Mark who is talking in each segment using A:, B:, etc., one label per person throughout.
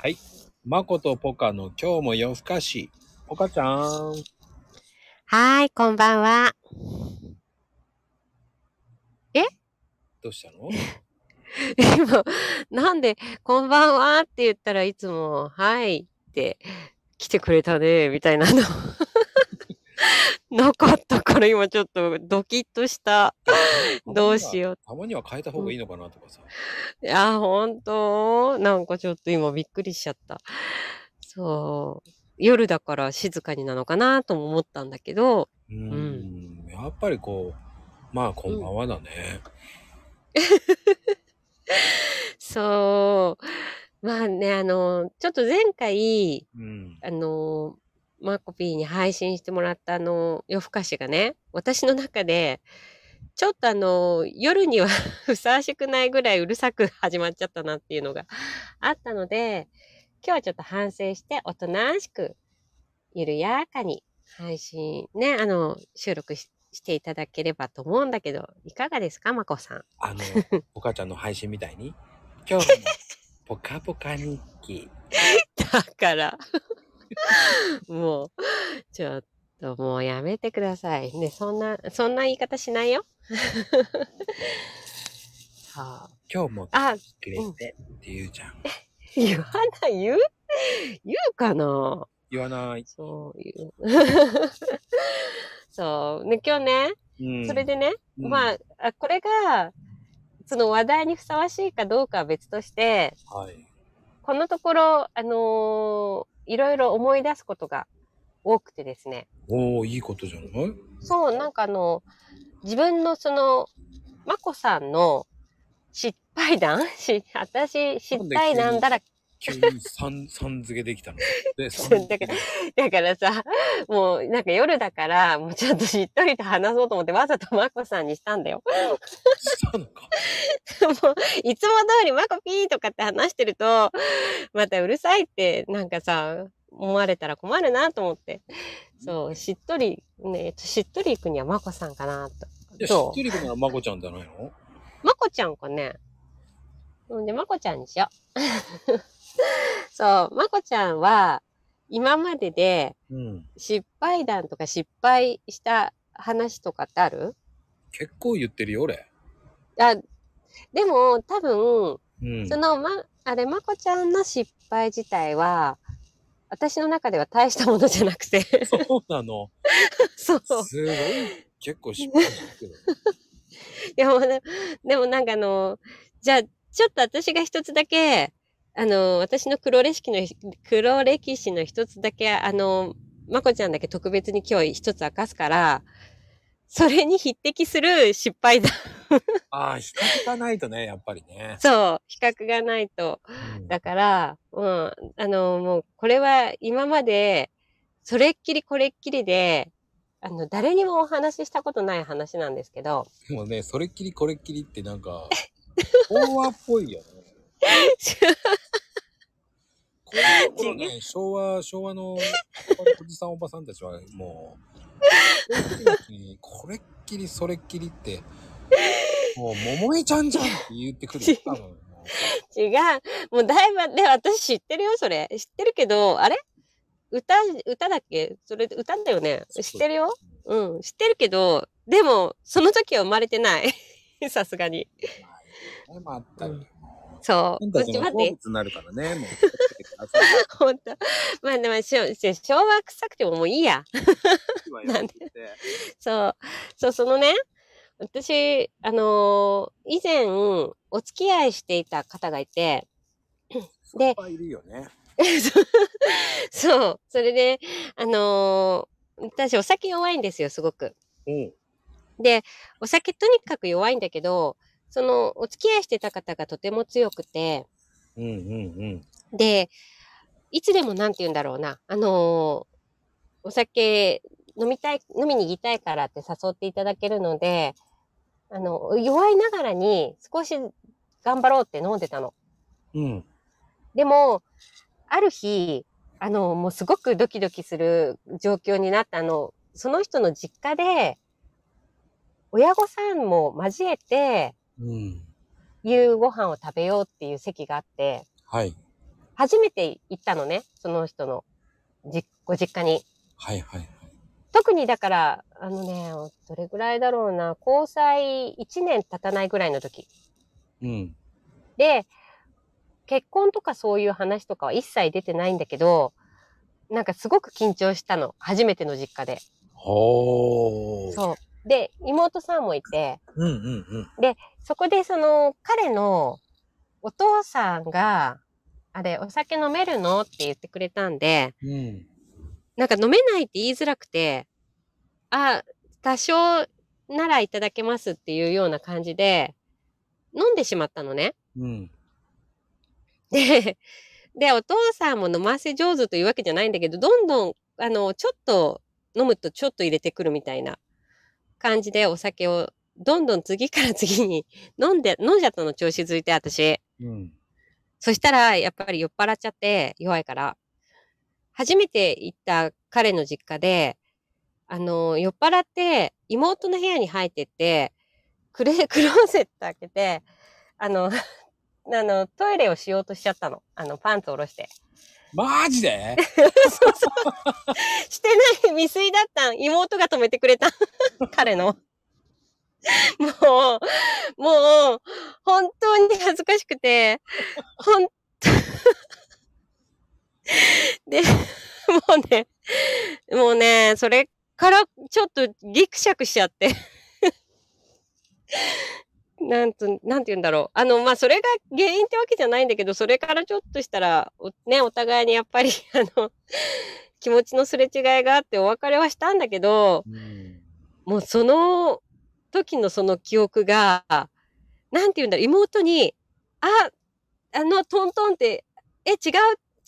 A: はい。まことポカの今日も夜更かし。ポカちゃん。
B: はーい、こんばんは。
A: どうしたの？
B: 今、なんで、こんばんは？って言ったらいつも、はいって来てくれたね、みたいなの。なかったから今ちょっとドキッとした。どうしよう。
A: たまには変えた方がいいのかなとかさ。
B: いや、ほんとなんかちょっと今びっくりしちゃった。そう。夜だから静かになのかなとも思ったんだけど、
A: うーん。やっぱりこう、まあこんばんはだね。
B: そう。まあね、あの、ちょっと前回、
A: うん。
B: あの、マコピーに配信してもらったあの、夜更かしがね、私の中で、ちょっとあの、夜には ふさわしくないぐらいうるさく始まっちゃったなっていうのが あったので、今日はちょっと反省して、おとなしく、緩やかに配信ね、あの、収録ししていただければと思うんだけど、いかがですか、まこさん？
A: あの、ポカちゃんの配信みたいに、今日もポカポカ日記。
B: だから、もう、ちょっともうやめてください。ね、そんな、そんな言い方しないよ。そ う。
A: 今日も
B: あ、
A: くれてって言うじゃん。
B: 言わない、言う？言うかな？
A: 言わない。
B: そう言う。そう。ね、今日ね、
A: うん。
B: それでね、
A: うん
B: まああ、これが、その話題にふさわしいかどうかは別として、
A: はい。
B: このところ、あのーいろいろ思い出すことが多くてですね。
A: おおいいことじゃない？
B: そう、なんかあの、自分のその、まこさんの失敗談？し、私、失敗談だら、
A: 急にさん、さん付けできたの。で、
B: だからだからさ、もうなんか夜だから、もうちょっとしっとりと話そうと思ってわざとまこさんにしたんだよ。
A: したのか。
B: もう、いつも通りまこピーとかって話してると、またうるさいってなんかさ、思われたら困るなと思って。そう、しっとり、ね、しっとり行くにはまこさんかなと。
A: いや、しっとりくんならまこちゃんじゃないの？
B: まこちゃんかね。うんで、まこちゃんにしよう。そう、まこちゃんは、今までで
A: うん。
B: 失敗談とか失敗した話とかってある？
A: 結構言ってるよ、俺。
B: あ、でも多分、
A: うん。
B: その、ま、あれ、まこちゃんの失敗自体は、私の中では大したものじゃなくて、
A: そうなの。
B: そう。
A: すごい、結構失敗してるけど。
B: でもね、でもなんかあの、じゃあ、ちょっと私が一つだけ、あの、私の黒歴史の、黒歴史の一つだけ、あの、まこちゃんだけ特別に今日一つ明かすから、それに匹敵する失敗だ。
A: ああ、比較がないとね、やっぱりね。
B: そう、比較がないと。
A: うん
B: だから、うん、あの、もう、これは今まで、それっきりこれっきりで、あの、誰にもお話ししたことない話なんですけど、
A: でもね、それっきりこれっきりってなんか、昭和っぽいよね。こういう頃ね、昭和、昭和のおじさんおばさんたちはもう、これっきりそれっきりって、もう、桃江ちゃんじゃんって言ってくる よ。多分
B: 違う。もうだいぶ、で、私知ってるよ、それ。知ってるけど、あれ？歌、歌だっけ？それ、歌だよね。知ってるよ？うん、知ってるけど、でも、その時は生まれてない。さすがに。
A: ね、まったく。
B: そう。
A: なんだ
B: うち待っ
A: 好物、になるからね、もう。
B: ほんと。まあでも、しょし昭和臭くてももういいや。なんでそう。そう、そのね、私、あのー以前、お付き合いしていた方がいて、で
A: いっぱいいるよね。
B: そう。それで、あのー私お酒弱いんですよ、すごく。
A: うん。
B: で、お酒とにかく弱いんだけど、その、お付き合いしてた方がとても強くて、
A: うんうんうん。
B: で、いつでもなんて言うんだろうな、あのーお酒飲みたい、飲みに行きたいからって誘っていただけるので、あの、弱いながらに少し頑張ろうって飲んでたの。
A: うん。
B: でも、ある日、あの、もうすごくドキドキする状況になったあの、その人の実家で、親御さんも交えて、
A: うん。
B: 夕ご飯を食べようっていう席があって、
A: はい。
B: 初めて行ったのね。その人の、じ、ご実家に。
A: はいはいはい。
B: 特にだから、あのね、どれぐらいだろうな、交際1年経たないぐらいの時。
A: うん。
B: で、結婚とかそういう話とかは一切出てないんだけど、なんかすごく緊張したの。初めての実家で。
A: ほー。
B: そう。で、妹さんもいて、
A: うんうんうん。
B: そこでその彼のお父さんが、あれ、お酒飲めるの？って言ってくれたんで、
A: うん。
B: なんか飲めないって言いづらくて、あ、多少ならいただけますっていうような感じで、飲んでしまったのね。
A: うん。
B: で、で、お父さんも飲ませ上手というわけじゃないんだけど、どんどん、あの、ちょっと飲むとちょっと入れてくるみたいな感じでお酒をどんどん次から次に飲んで、飲んじゃったの、調子づいて、私。
A: うん。
B: そしたら、やっぱり酔っ払っちゃって、弱いから。初めて行った彼の実家で、あの、酔っ払って、妹の部屋に入ってって、クレ、クローゼット開けて、あの、あの、トイレをしようとしちゃったの。あの、パンツ下ろして。
A: マジで？
B: してない未遂だったん。妹が止めてくれた。彼の。もう、もう、本当に恥ずかしくて、ほんと、で、もうね、もうね、それからちょっとギクシャクしちゃって。なんと、なんて言うんだろう。あの、まあ、それが原因ってわけじゃないんだけど、それからちょっとしたら、おね、お互いにやっぱり、あの、気持ちのすれ違いがあってお別れはしたんだけど、
A: うん。
B: もうその時のその記憶が、なんて言うんだろう、妹に、あ、あの、トントンって、え、違う、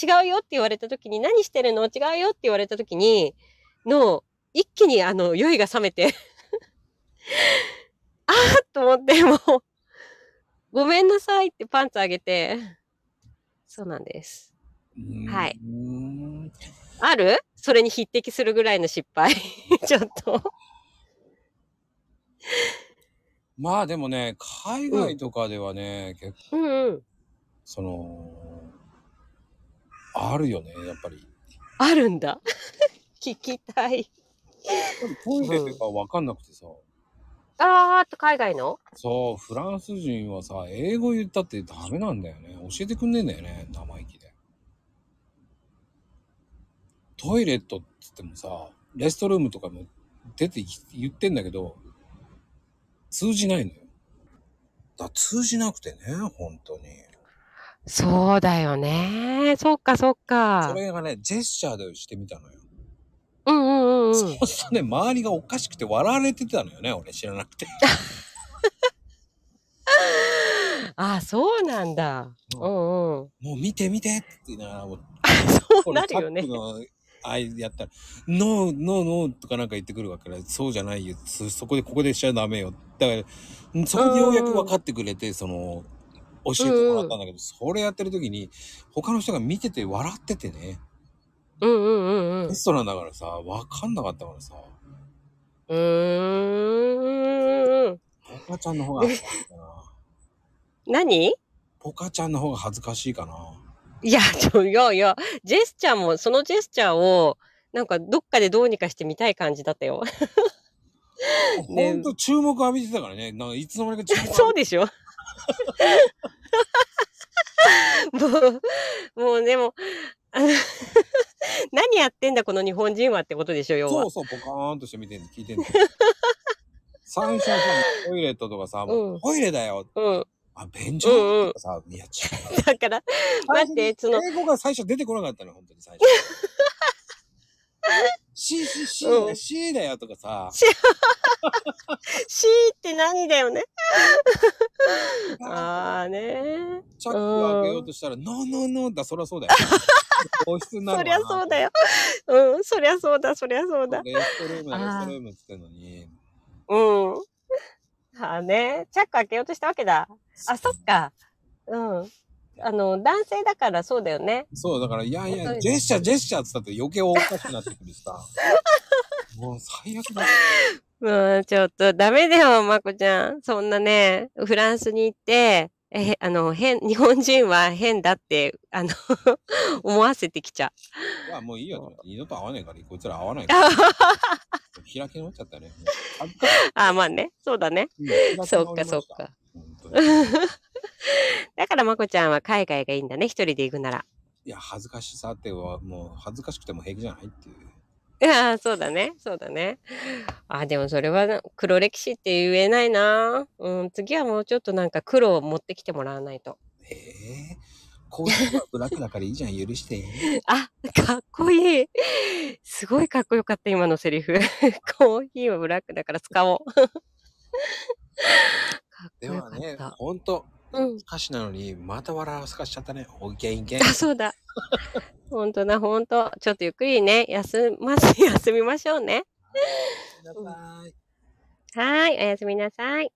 B: 違うよって言われた時に、何してるの？違うよって言われた時に、の、一気にあの、酔いが覚めて、あーっと思って、もう、ごめんなさいってパンツあげて、そうなんです。はい
A: うん。
B: ある？それに匹敵するぐらいの失敗。ちょっと。
A: まあでもね、海外とかではね、結構、
B: うんうん。
A: その、あるよね、やっぱり。
B: あるんだ。聞きたい。
A: トイレとかわかんなくてさ、
B: あーっと海外の？
A: そう、フランス人はさ、英語言ったってダメなんだよね。教えてくんねえんだよね、生意気で。トイレットっつってもさ、レストルームとかも出てき言ってんだけど、通じないのよ。だ通じなくてね、本当に。
B: そうだよね。そっかそっか
A: そ。れがね、ジェスチャーでしてみたのよ。
B: うんうんうんうん。
A: そうするとね、周りがおかしくて笑われてたのよね、俺知らなくて。
B: あ、そうなんだ。
A: う
B: うんんうん。
A: もう見て見てって言いながら、もう
B: そうなるよね
A: ああやったら、 no, no, no とかなんか言ってくるわけだ。そうじゃないよ。そそこで、ここでしちゃダメよ。だから、そこでようやく分かってくれて、その、教えてもらったんだけど、それやってる時に、他の人が見てて笑っててね、
B: うんうんうんうん
A: レ。ストランだからさ、分かんなかったからさ、
B: うーん。
A: ポカちゃんの方が恥ずかしいかな。
B: 何？
A: ポカちゃんの方が恥ずかしいかな。
B: いや、ちょ、いやいや、ジェスチャーも、そのジェスチャーを、なんかどっかでどうにかしてみたい感じだったよ。ね
A: ほんと注目浴びてたからね。なんかいつの間にか注目
B: そうでしょ もう、もうでも、何やってんだこの日本人はってことでしょ、要は
A: そう。そう、ポカーンとして見てんの、聞いてんの。最初はさ、トイレットとかさ、もう
B: うん
A: トイレだよ。
B: うん。
A: あ、便所とかさ、いや、違う。
B: だから、待って、その、
A: 英語が最初出てこなかったの、本当に最初。C、C、C だよ、
B: うん
A: C だよとかさ、
B: C って何だよね。あーね
A: チャックを開けようとしたら、ノーノーノーだ、そりゃそうだよ。個室にな
B: そりゃそうだよ。うん、そりゃそうだ、そりゃそうだ。
A: レストルームだ、レストルームって言ってんのに。
B: うん。あーねチャック開けようとしたわけだ。あ、そっか。うん。あの、男性だからそうだよね。
A: そう、だから、いやいや、ジェスチャー、ジェスチャーって言ったって余計おかしくなってくるしさ。もう最悪だ。
B: うん、ちょっとダメだよ、まこちゃん。そんなね、フランスに行って、え、あの、変、日本人は変だって、あの、思わせてきちゃ
A: いや、もういいよと思って。二度と会わないから、こいつら会わない
B: う。
A: から。
B: あ
A: 開き直っちゃったね。
B: あ、まあね。そうだね。そっかそっか。だからまこちゃんは海外がいいんだね。一人で行くなら。
A: いや、恥ずかしさっては、もう恥ずかしくても平気じゃないっていう。
B: いやー、そうだね。そうだね。あ、でもそれはな黒歴史って言えないな。うん、次はもうちょっとなんか黒を持ってきてもらわないと。
A: ええコーヒーはブラックだからいいじゃん、許して。
B: あ、かっこいい。すごいかっこよかった、今のセリフ。コーヒーはブラックだから使おう。かっこよ
A: ではね
B: かった、。
A: ほんと、
B: うん。
A: 歌詞なのに、また笑わせかしちゃったね。おげんげん。
B: あ、そうだ。ほんとだ、ほんと。ちょっとゆっくりね、休ませ、休みましょうね。
A: ください。
B: はーい、おやすみなさい。